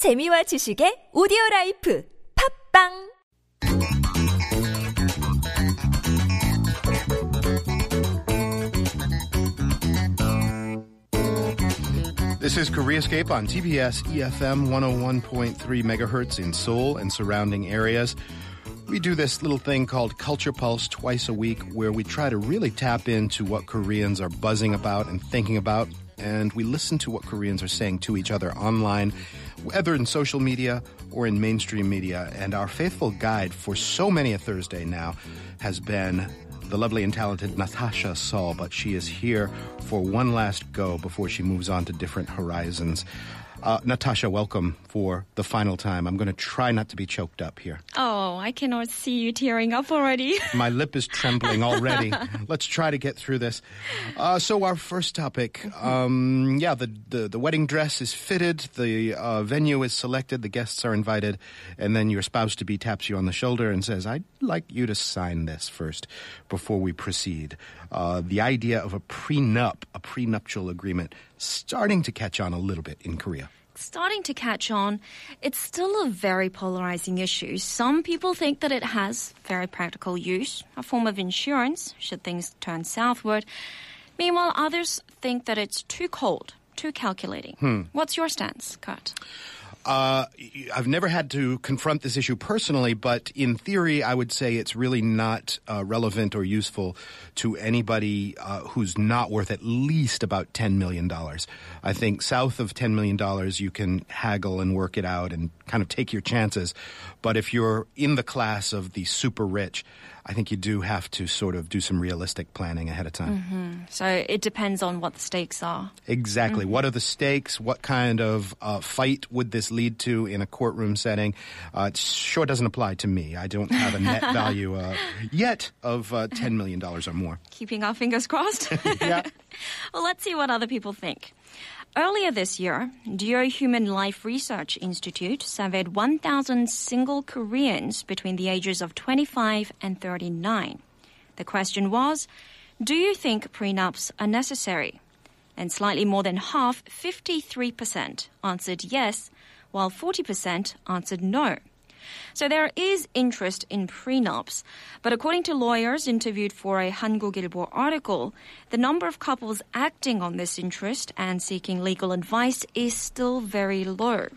재미와 지식의 오디오 라이프 팝빵 This is Koreascape on TBS EFM 101.3 megahertz in Seoul and surrounding areas. We do this little thing called Culture Pulse twice a week where we try to really tap into what Koreans are buzzing about and thinking about. And we listen to what Koreans are saying to each other online, whether in social media or in mainstream media. And our faithful guide for so many a Thursday now has been the lovely and talented Natasha Seo, but she is here for one last go before she moves on to different horizons. Uh, Natasha, welcome for the final time. I'm going to try not to be choked up here. Oh, I cannot see you tearing up already. My lip is trembling already. Let's try to get through this. Uh, so, our first topic um, yeah, the, the, the wedding dress is fitted, the uh, venue is selected, the guests are invited, and then your spouse to be taps you on the shoulder and says, I'd like you to sign this first before we proceed. Uh, the idea of a prenup, a prenuptial agreement, starting to catch on a little bit in Korea. Starting to catch on, it's still a very polarizing issue. Some people think that it has very practical use, a form of insurance should things turn southward. Meanwhile, others think that it's too cold, too calculating. What's your stance, Kurt? Uh, I've never had to confront this issue personally, but in theory, I would say it's really not uh, relevant or useful to anybody uh, who's not worth at least about $10 million. I think south of $10 million, you can haggle and work it out and kind of take your chances. But if you're in the class of the super rich, I think you do have to sort of do some realistic planning ahead of time. So it depends on what the stakes are. Exactly. What are the stakes? What kind of uh, fight would this lead to in a courtroom setting? Uh, it sure doesn't apply to me. I don't have a net value uh, yet of uh, $10 million or more. Keeping our fingers crossed. Yeah. Well, let's see what other people think. Earlier this year, Duo Human Life Research Institute surveyed 1,000 single Koreans between the ages of 25 and 39. The question was Do you think prenups are necessary? And slightly more than half, 53%, answered yes, while 40% answered no. So there is interest in prenups, but according to lawyers interviewed for a Hankook Ilbo article, the number of couples acting on this interest and seeking legal advice is still very low.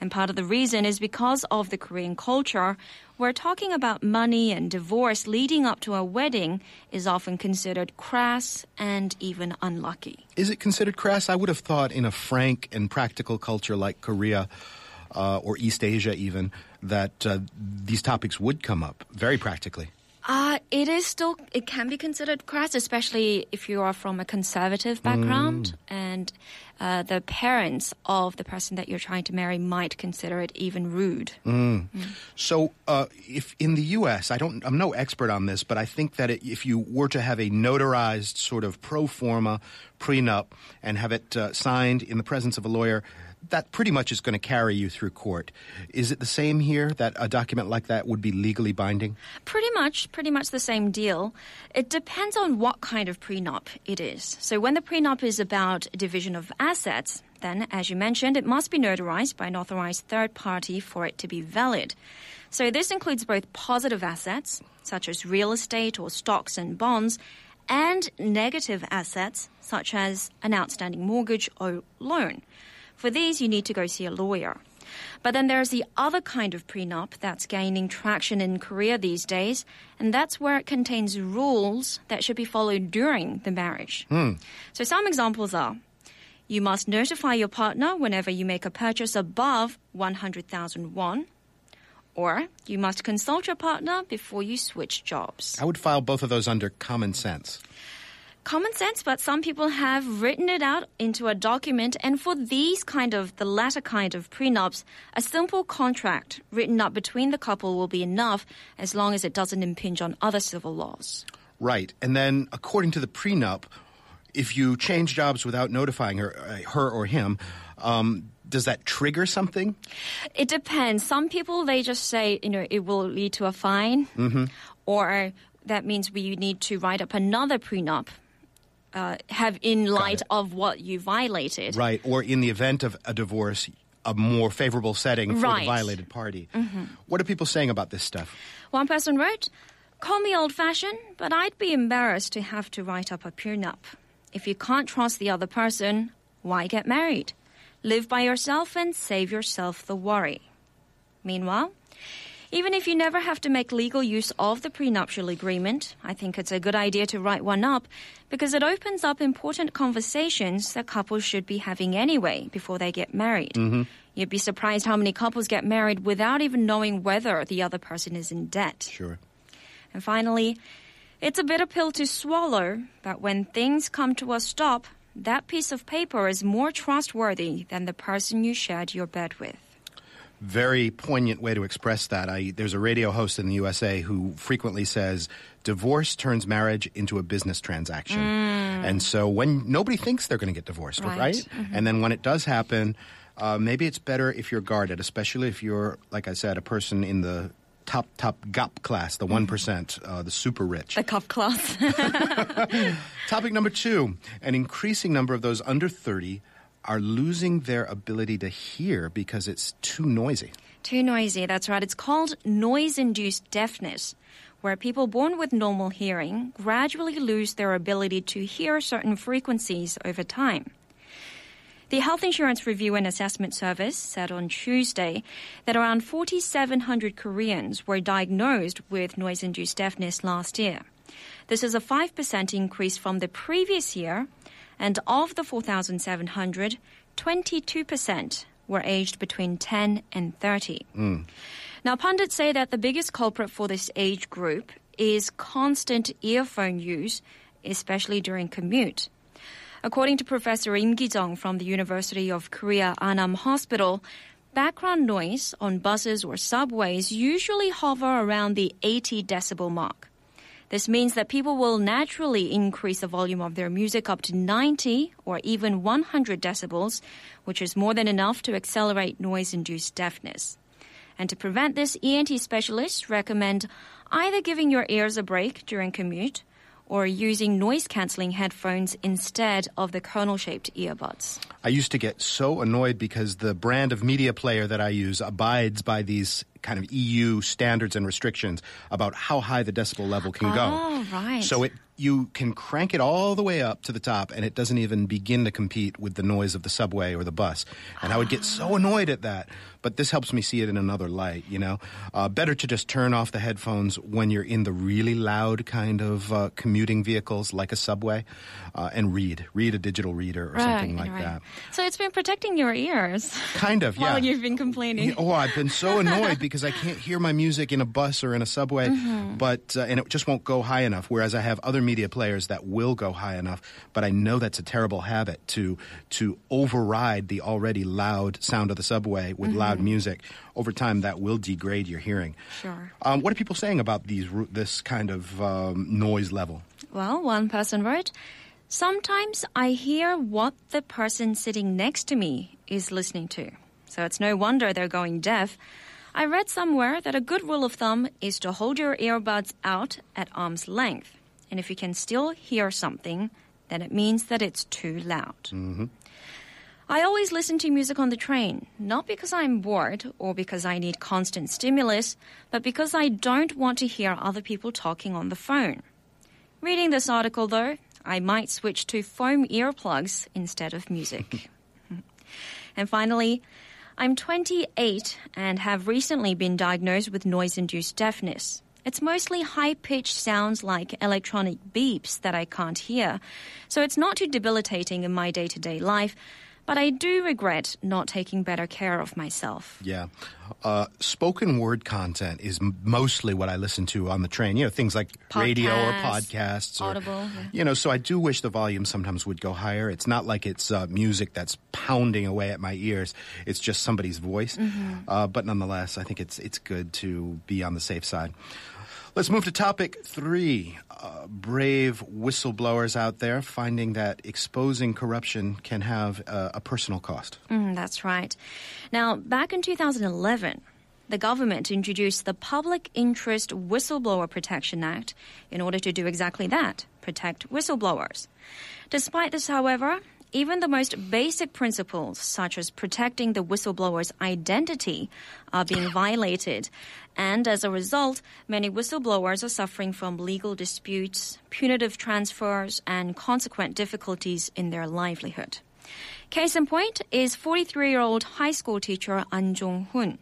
And part of the reason is because of the Korean culture, where talking about money and divorce leading up to a wedding is often considered crass and even unlucky. Is it considered crass? I would have thought in a frank and practical culture like Korea uh, or East Asia, even, that uh, these topics would come up very practically. Uh, it is still, it can be considered crass, especially if you are from a conservative background and uh, the parents of the person that you're trying to marry might consider it even rude. So, uh, if in the U.S., I don't, I'm no expert on this, but I think that it, if you were to have a notarized sort of pro forma prenup and have it uh, signed in the presence of a lawyer, that pretty much is going to carry you through court. Is it the same here that a document like that would be legally binding? Pretty much, pretty much the same deal. It depends on what kind of prenup it is. So when the prenup is about division of assets, then, as you mentioned, it must be notarized by an authorized third party for it to be valid. So this includes both positive assets, such as real estate or stocks and bonds, and negative assets, such as an outstanding mortgage or loan. For these, you need to go see a lawyer. But then there's the other kind of prenup that's gaining traction in Korea these days, and that's where it contains rules that should be followed during the marriage. Hmm. So some examples are you must notify your partner whenever you make a purchase above 100,000 won, or you must consult your partner before you switch jobs. I would file both of those under common sense. Common sense, but some people have written it out into a document. And for these kind of, the latter kind of prenups, a simple contract written up between the couple will be enough as long as it doesn't impinge on other civil laws. Right. And then, according to the prenup, if you change jobs without notifying her, uh, her or him, um, does that trigger something? It depends. Some people, they just say, you know, it will lead to a fine, or that means we need to write up another prenup. Uh, have in light of what you violated. Right. Or in the event of a divorce, a more favorable setting for Right. the violated party. What are people saying about this stuff? One person wrote, Call me old fashioned, but I'd be embarrassed to have to write up a prenup. If you can't trust the other person, why get married? Live by yourself and save yourself the worry. Meanwhile, even if you never have to make legal use of the prenuptial agreement, I think it's a good idea to write one up because it opens up important conversations that couples should be having anyway before they get married. Mm-hmm. You'd be surprised how many couples get married without even knowing whether the other person is in debt. Sure. And finally, it's a bitter pill to swallow, but when things come to a stop, that piece of paper is more trustworthy than the person you shared your bed with. Very poignant way to express that. I, there's a radio host in the USA who frequently says, divorce turns marriage into a business transaction. And so when nobody thinks they're going to get divorced, right? Right. And then when it does happen, uh, maybe it's better if you're guarded, especially if you're, like I said, a person in the top, top GOP class, the one uh, the super rich. The cuff class. Topic number two an increasing number of those under 30 are losing their ability to hear because it's too noisy. Too noisy, that's right. It's called noise induced deafness, where people born with normal hearing gradually lose their ability to hear certain frequencies over time. The Health Insurance Review and Assessment Service said on Tuesday that around 4,700 Koreans were diagnosed with noise induced deafness last year. This is a 5% increase from the previous year, and of the 4,700, 22% were aged between 10 and 30. Hmm. Now, pundits say that the biggest culprit for this age group is constant earphone use, especially during commute. According to Professor Im Gi-jung from the University of Korea Anam Hospital, background noise on buses or subways usually hover around the 80 decibel mark. This means that people will naturally increase the volume of their music up to 90 or even 100 decibels, which is more than enough to accelerate noise-induced deafness. And to prevent this, ENT specialists recommend either giving your ears a break during commute or using noise cancelling headphones instead of the kernel shaped earbuds. I used to get so annoyed because the brand of media player that I use abides by these kind of EU standards and restrictions about how high the decibel level can go. Oh, right. So it you can crank it all the way up to the top and it doesn't even begin to compete with the noise of the subway or the bus. And I would get so annoyed at that. But this helps me see it in another light, you know? Uh, better to just turn off the headphones when you're in the really loud kind of uh, commuting vehicles like a subway uh, and read. Read a digital reader or something like right. that. So it's been protecting your ears Kind of, yeah. while you've been complaining. Oh, I've been so annoyed because I can't hear my music in a bus or in a subway, Mm-hmm. but uh, and it just won't go high enough. Whereas I have other media players that will go high enough, but I know that's a terrible habit to to override the already loud sound of the subway with loud Mm-hmm. music. Over time, that will degrade your hearing. Sure. Um, what are people saying about these this kind of um, noise level? Well, one person wrote, Sometimes I hear what the person sitting next to me is listening to. So it's no wonder they're going deaf. I read somewhere that a good rule of thumb is to hold your earbuds out at arm's length. And if you can still hear something, then it means that it's too loud. Mm-hmm. I always listen to music on the train, not because I'm bored or because I need constant stimulus, but because I don't want to hear other people talking on the phone. Reading this article, though, I might switch to foam earplugs instead of music. and finally, I'm 28 and have recently been diagnosed with noise induced deafness. It's mostly high pitched sounds like electronic beeps that I can't hear, so it's not too debilitating in my day to day life, but I do regret not taking better care of myself. Yeah. Uh, spoken word content is m- mostly what I listen to on the train. You know, things like radio or Podcasts, podcasts. Or, Audible, yeah. You know, so I do wish the volume sometimes would go higher. It's not like it's uh, music that's pounding away at my ears. It's just somebody's voice. Uh, but nonetheless, I think it's, it's good to be on the safe side. Let's move to topic three. Uh, brave whistleblowers out there finding that exposing corruption can have uh, a personal cost. Mm, that's right. Now, back in 2011, the government introduced the Public Interest Whistleblower Protection Act in order to do exactly that protect whistleblowers. Despite this, however, even the most basic principles, such as protecting the whistleblower's identity, are being violated. And as a result, many whistleblowers are suffering from legal disputes, punitive transfers, and consequent difficulties in their livelihood. Case in point is 43 year old high school teacher An Jong Hoon.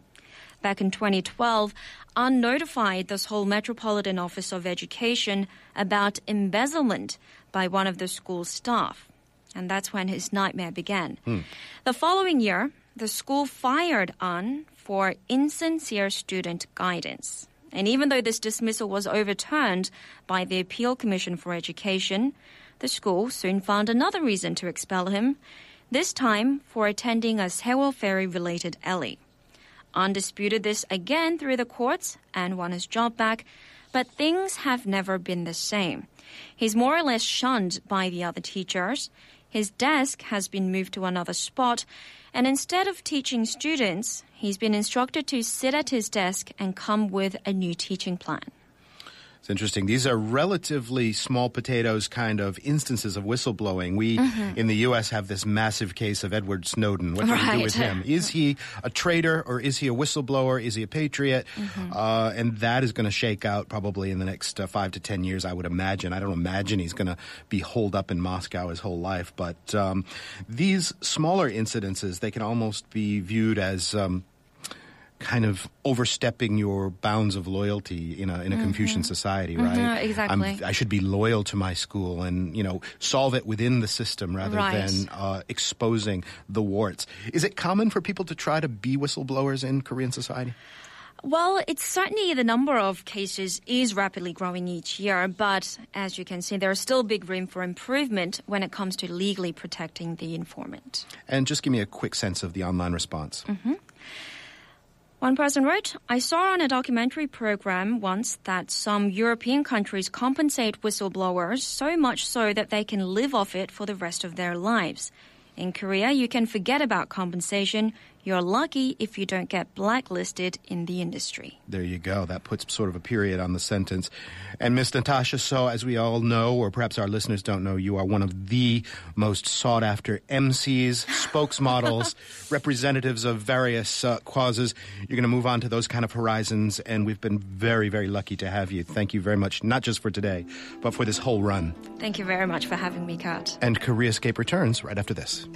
Back in 2012, An notified the Seoul Metropolitan Office of Education about embezzlement by one of the school's staff. And that's when his nightmare began. Hmm. The following year, the school fired An for insincere student guidance. And even though this dismissal was overturned by the Appeal Commission for Education, the school soon found another reason to expel him, this time for attending a Sewol Ferry related alley. An disputed this again through the courts and won his job back, but things have never been the same. He's more or less shunned by the other teachers. His desk has been moved to another spot, and instead of teaching students, he's been instructed to sit at his desk and come with a new teaching plan. It's interesting. These are relatively small potatoes kind of instances of whistleblowing. We Mm-hmm. in the U.S. have this massive case of Edward Snowden. What do we do with him? Is he a traitor or is he a whistleblower? Is he a patriot? Mm-hmm. Uh, and that is going to shake out probably in the next uh, five to ten years, I would imagine. I don't imagine he's going to be holed up in Moscow his whole life. But um, these smaller incidences, they can almost be viewed as. Um, kind of overstepping your bounds of loyalty in a in a Confucian society, right? Mhm, exactly. I'm, I should be loyal to my school and you know solve it within the system rather Right. than uh, exposing the warts. Is it common for people to try to be whistleblowers in Korean society? Well, it's certainly the number of cases is rapidly growing each year, but as you can see, there's still big room for improvement when it comes to legally protecting the informant. And just give me a quick sense of the online response. One person wrote, I saw on a documentary program once that some European countries compensate whistleblowers so much so that they can live off it for the rest of their lives. In Korea, you can forget about compensation. You're lucky if you don't get blacklisted in the industry. There you go. That puts sort of a period on the sentence. And Miss Natasha, so as we all know, or perhaps our listeners don't know, you are one of the most sought after MCs, spokesmodels, representatives of various uh, causes. You're going to move on to those kind of horizons, and we've been very, very lucky to have you. Thank you very much, not just for today, but for this whole run. Thank you very much for having me, Kurt. And KoreaScape returns right after this.